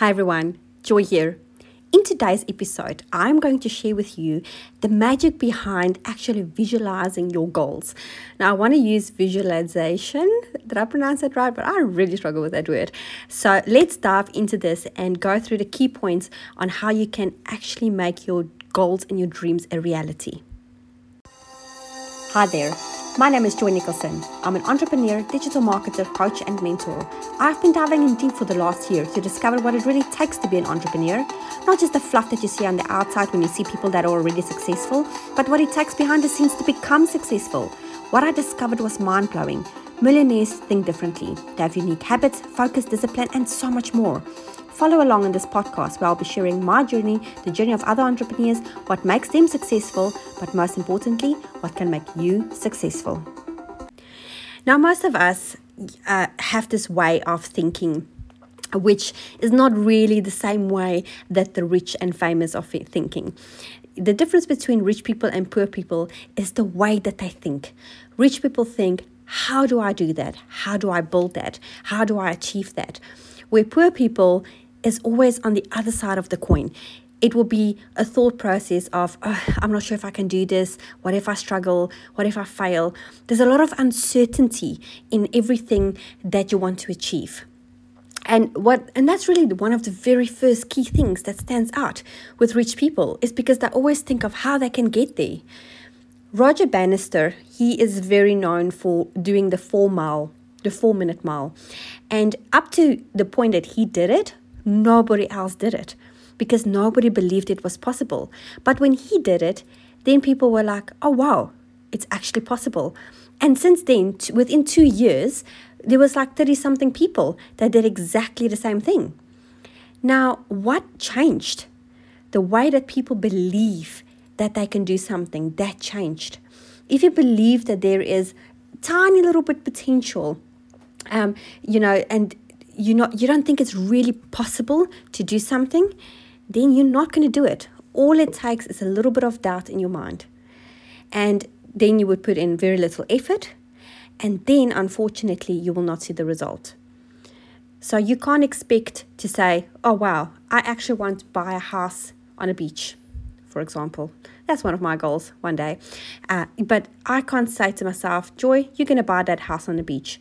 Hi everyone, Joy here. In today's episode, I'm going to share with you the magic behind actually visualizing your goals. Now, I want to use visualization. Did I pronounce that right? But I really struggle with that word. So, let's dive into this and go through the key points on how you can actually make your goals and your dreams a reality. Hi there. My name is Joy Nicholson. I'm an entrepreneur, digital marketer, coach, and mentor. I've been diving in deep for the last year to discover what it really takes to be an entrepreneur. Not just the fluff that you see on the outside when you see people that are already successful, but what it takes behind the scenes to become successful. What I discovered was mind blowing. Millionaires think differently. They have unique habits, focus, discipline, and so much more. Follow along in this podcast where I'll be sharing my journey, the journey of other entrepreneurs, what makes them successful, but most importantly, what can make you successful. Now, most of us uh, have this way of thinking which is not really the same way that the rich and famous are thinking. The difference between rich people and poor people is the way that they think. Rich people think, how do I do that? How do I build that? How do I achieve that? Where poor people is always on the other side of the coin. It will be a thought process of, oh, I'm not sure if I can do this. What if I struggle? What if I fail? There's a lot of uncertainty in everything that you want to achieve. And what and that's really one of the very first key things that stands out with rich people is because they always think of how they can get there. Roger Bannister, he is very known for doing the four mile, the four minute mile. And up to the point that he did it, nobody else did it because nobody believed it was possible. But when he did it, then people were like, oh, wow, it's actually possible. And since then, t- within two years, there was like 30 something people that did exactly the same thing. Now, what changed? The way that people believe that they can do something, that changed. If you believe that there is tiny little bit potential, um, you know, and you not you don't think it's really possible to do something, then you're not going to do it. All it takes is a little bit of doubt in your mind. And then you would put in very little effort, and then unfortunately, you will not see the result. So you can't expect to say, oh, wow, I actually want to buy a house on a beach, for example. That's one of my goals one day. Uh, but I can't say to myself, Joy, you're going to buy that house on the beach.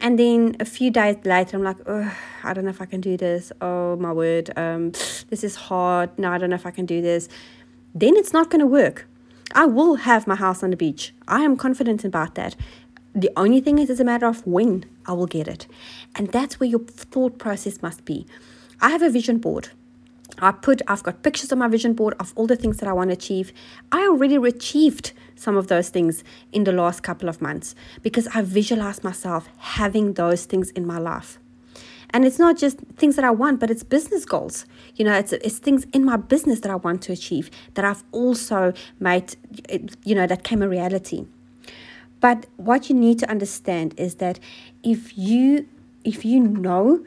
And then a few days later, I'm like, oh, I don't know if I can do this. Oh, my word. Um, this is hard. No, I don't know if I can do this. Then it's not going to work. I will have my house on the beach. I am confident about that. The only thing is, it's a matter of when I will get it. And that's where your thought process must be. I have a vision board. I put, I've got pictures on my vision board of all the things that I want to achieve. I already achieved some of those things in the last couple of months because I visualized myself having those things in my life. And it's not just things that I want, but it's business goals. You know, it's, it's things in my business that I want to achieve that I've also made, you know, that came a reality. But what you need to understand is that if you if you know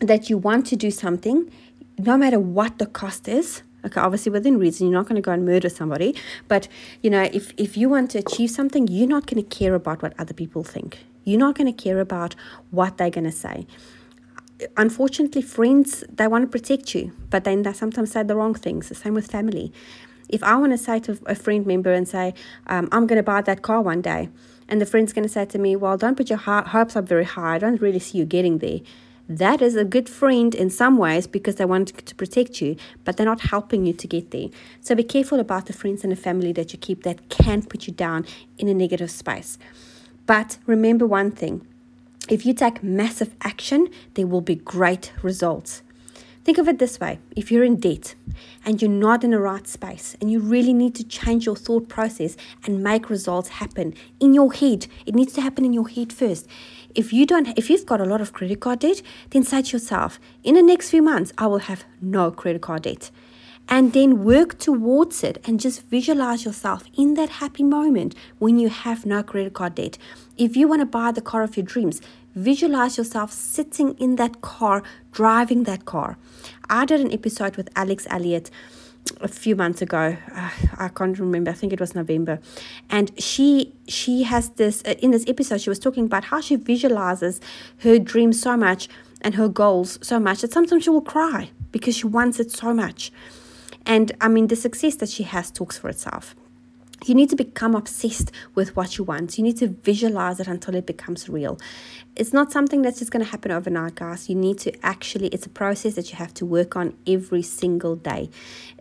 that you want to do something, no matter what the cost is, okay, obviously within reason, you're not going to go and murder somebody, but you know, if if you want to achieve something, you're not going to care about what other people think. You're not going to care about what they're going to say. Unfortunately, friends they want to protect you, but then they sometimes say the wrong things. The same with family. If I want to say to a friend member and say, um, "I'm going to buy that car one day," and the friend's going to say to me, "Well, don't put your hopes up very high. I don't really see you getting there." That is a good friend in some ways because they want to protect you, but they're not helping you to get there. So be careful about the friends and the family that you keep that can put you down in a negative space. But remember one thing if you take massive action, there will be great results. Think of it this way if you're in debt and you're not in the right space and you really need to change your thought process and make results happen in your head, it needs to happen in your head first. If you don't if you've got a lot of credit card debt, then say to yourself, in the next few months I will have no credit card debt. And then work towards it and just visualize yourself in that happy moment when you have no credit card debt. If you want to buy the car of your dreams, Visualize yourself sitting in that car, driving that car. I did an episode with Alex Elliott a few months ago uh, i can't remember i think it was november and she she has this uh, in this episode she was talking about how she visualizes her dream so much and her goals so much that sometimes she will cry because she wants it so much. And I mean, the success that she has talks for itself. You need to become obsessed with what you want. You need to visualize it until it becomes real. It's not something that's just going to happen overnight, guys. You need to actually, it's a process that you have to work on every single day.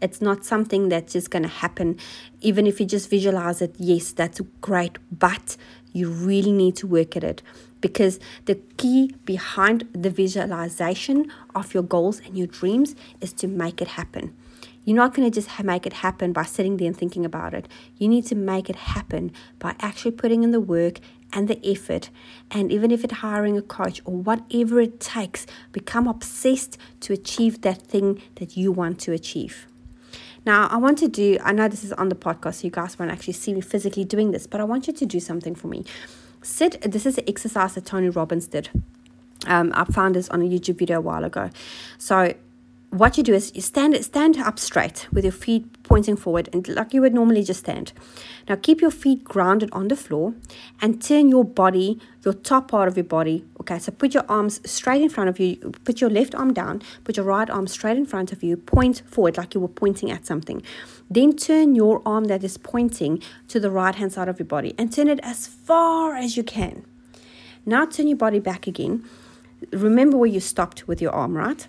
It's not something that's just going to happen. Even if you just visualize it, yes, that's great, but you really need to work at it because the key behind the visualization of your goals and your dreams is to make it happen. You're not going to just make it happen by sitting there and thinking about it. You need to make it happen by actually putting in the work and the effort. And even if it's hiring a coach or whatever it takes, become obsessed to achieve that thing that you want to achieve. Now, I want to do, I know this is on the podcast, so you guys won't actually see me physically doing this, but I want you to do something for me. Sit, this is the exercise that Tony Robbins did. Um, I found this on a YouTube video a while ago. So what you do is you stand stand up straight with your feet pointing forward and like you would normally just stand. Now keep your feet grounded on the floor and turn your body, your top part of your body. Okay, so put your arms straight in front of you. Put your left arm down, put your right arm straight in front of you, point forward like you were pointing at something. Then turn your arm that is pointing to the right hand side of your body and turn it as far as you can. Now turn your body back again. Remember where you stopped with your arm, right?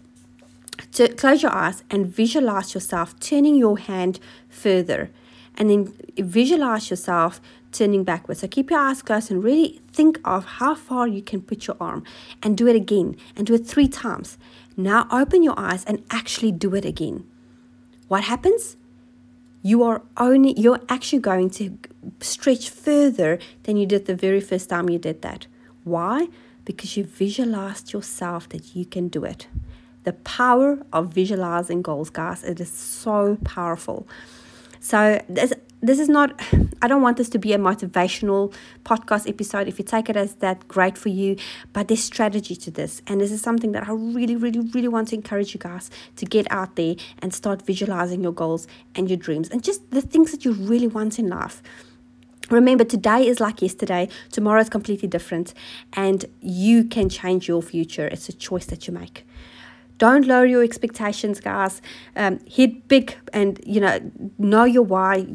To close your eyes and visualize yourself turning your hand further and then visualize yourself turning backwards. So keep your eyes closed and really think of how far you can put your arm and do it again and do it three times. Now open your eyes and actually do it again. What happens? You are only you're actually going to stretch further than you did the very first time you did that. Why? Because you visualized yourself that you can do it the power of visualizing goals, guys. It is so powerful. So this this is not I don't want this to be a motivational podcast episode. If you take it as that, great for you. But there's strategy to this. And this is something that I really, really, really want to encourage you guys to get out there and start visualizing your goals and your dreams and just the things that you really want in life. Remember, today is like yesterday, tomorrow is completely different, and you can change your future. It's a choice that you make. Don't lower your expectations, guys. Um, hit big and, you know, know your why.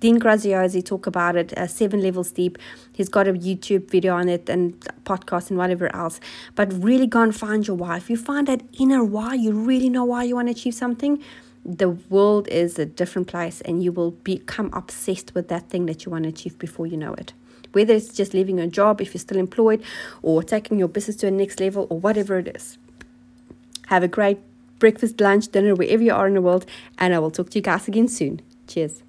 Dean Graziosi talk about it, uh, Seven Levels Deep. He's got a YouTube video on it and podcast and whatever else. But really go and find your why. If you find that inner why, you really know why you want to achieve something, the world is a different place and you will become obsessed with that thing that you want to achieve before you know it. Whether it's just leaving your job if you're still employed or taking your business to a next level or whatever it is. Have a great breakfast, lunch, dinner, wherever you are in the world, and I will talk to you guys again soon. Cheers.